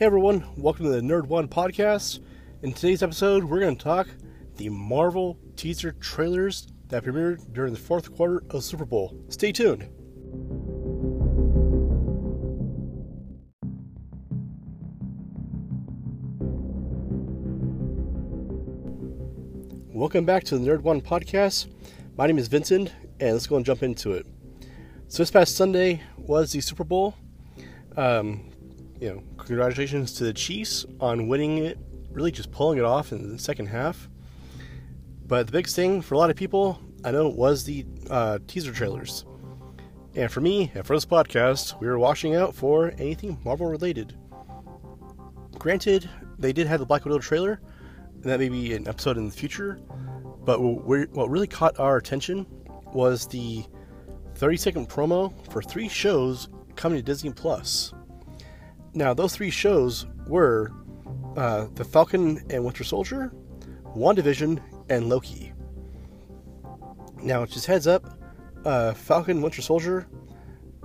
Hey everyone, welcome to the Nerd One podcast. In today's episode, we're going to talk the Marvel teaser trailers that premiered during the fourth quarter of Super Bowl. Stay tuned. Welcome back to the Nerd One podcast. My name is Vincent, and let's go and jump into it. So this past Sunday was the Super Bowl. Um, you know, congratulations to the Chiefs on winning it, really just pulling it off in the second half. But the biggest thing for a lot of people, I know, was the uh, teaser trailers. And for me, and for this podcast, we were watching out for anything Marvel related. Granted, they did have the Black Widow trailer, and that may be an episode in the future, but what really caught our attention was the 30 second promo for three shows coming to Disney Plus. Now, those three shows were uh, The Falcon and Winter Soldier, WandaVision, and Loki. Now, just heads up uh, Falcon, Winter Soldier,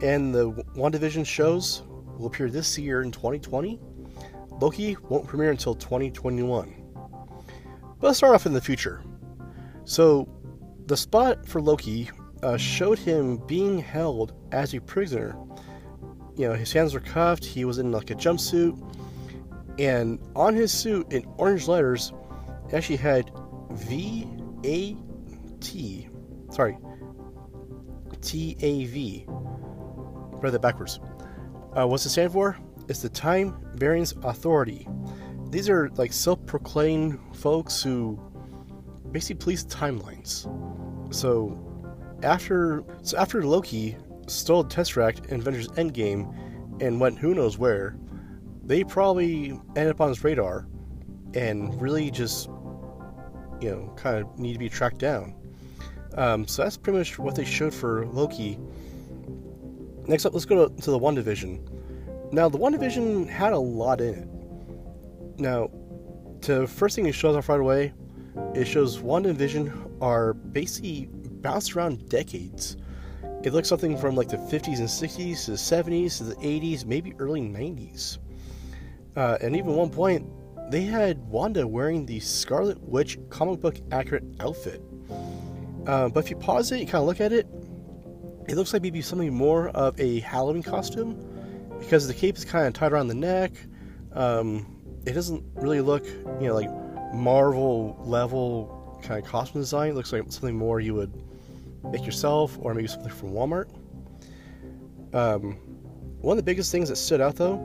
and the WandaVision shows will appear this year in 2020. Loki won't premiere until 2021. But let's start off in the future. So, the spot for Loki uh, showed him being held as a prisoner you know, his hands were cuffed. He was in like a jumpsuit, and on his suit in orange letters, it actually had V A T. Sorry, T A V. Read that backwards. Uh, what's it stand for? It's the Time Variance Authority. These are like self-proclaimed folks who basically police timelines. So after so after Loki stole Tesseract in Avengers Endgame and went who knows where, they probably ended up on his radar and really just, you know, kind of need to be tracked down. Um, so that's pretty much what they showed for Loki. Next up, let's go to, to the Division. Now, the WandaVision had a lot in it. Now, the first thing it shows off right away, it shows WandaVision are basically bounced around decades it looks something from like the 50s and 60s to the 70s to the 80s, maybe early 90s. Uh, and even one point, they had Wanda wearing the Scarlet Witch comic book accurate outfit. Uh, but if you pause it, you kind of look at it, it looks like maybe something more of a Halloween costume because the cape is kind of tied around the neck. Um, it doesn't really look, you know, like Marvel level kind of costume design. It looks like something more you would make yourself or maybe something from Walmart. Um, one of the biggest things that stood out though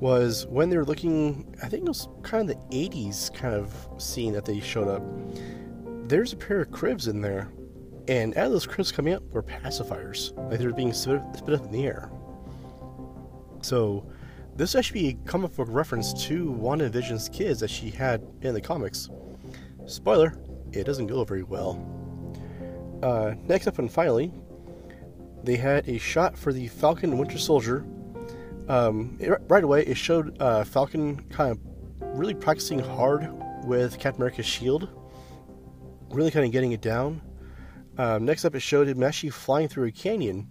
was when they were looking, I think it was kind of the 80s kind of scene that they showed up. There's a pair of cribs in there, and out of those cribs coming up were pacifiers, like they were being spit, spit up in the air. So, this actually a comic book reference to WandaVision's kids that she had in the comics. Spoiler, it doesn't go very well. Uh, next up and finally, they had a shot for the Falcon Winter Soldier. Um, it, right away, it showed uh, Falcon kind of really practicing hard with Captain America's shield, really kind of getting it down. Um, next up, it showed him actually flying through a canyon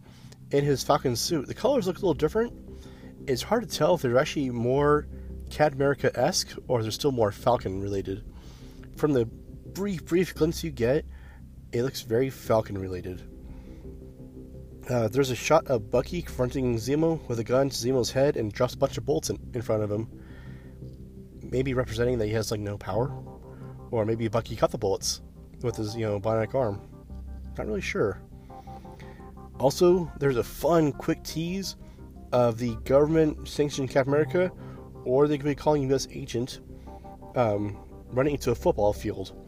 in his Falcon suit. The colors look a little different. It's hard to tell if they're actually more Captain America esque or they're still more Falcon related. From the brief, brief glimpse you get, it looks very Falcon related. Uh, there's a shot of Bucky confronting Zemo with a gun to Zemo's head and drops a bunch of bolts in, in front of him. Maybe representing that he has like no power, or maybe Bucky cut the bullets with his you know bionic arm. Not really sure. Also, there's a fun quick tease of the government sanctioned Cap America, or they could be calling U.S. agent, um, running into a football field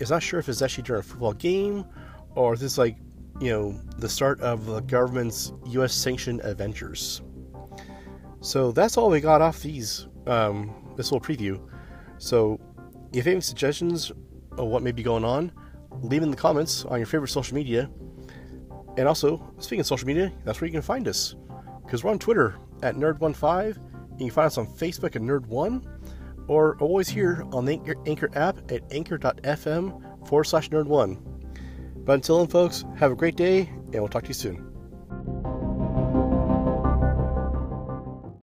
is not sure if it's actually during a football game or if it's like, you know, the start of the government's U.S. sanctioned adventures. So that's all we got off these um, this little preview. So if you have any suggestions of what may be going on, leave in the comments on your favorite social media. And also, speaking of social media, that's where you can find us. Because we're on Twitter at Nerd15. You can find us on Facebook at Nerd1 or always here on the Anchor, Anchor app at anchor.fm forward slash nerd1. But until then, folks, have a great day, and we'll talk to you soon.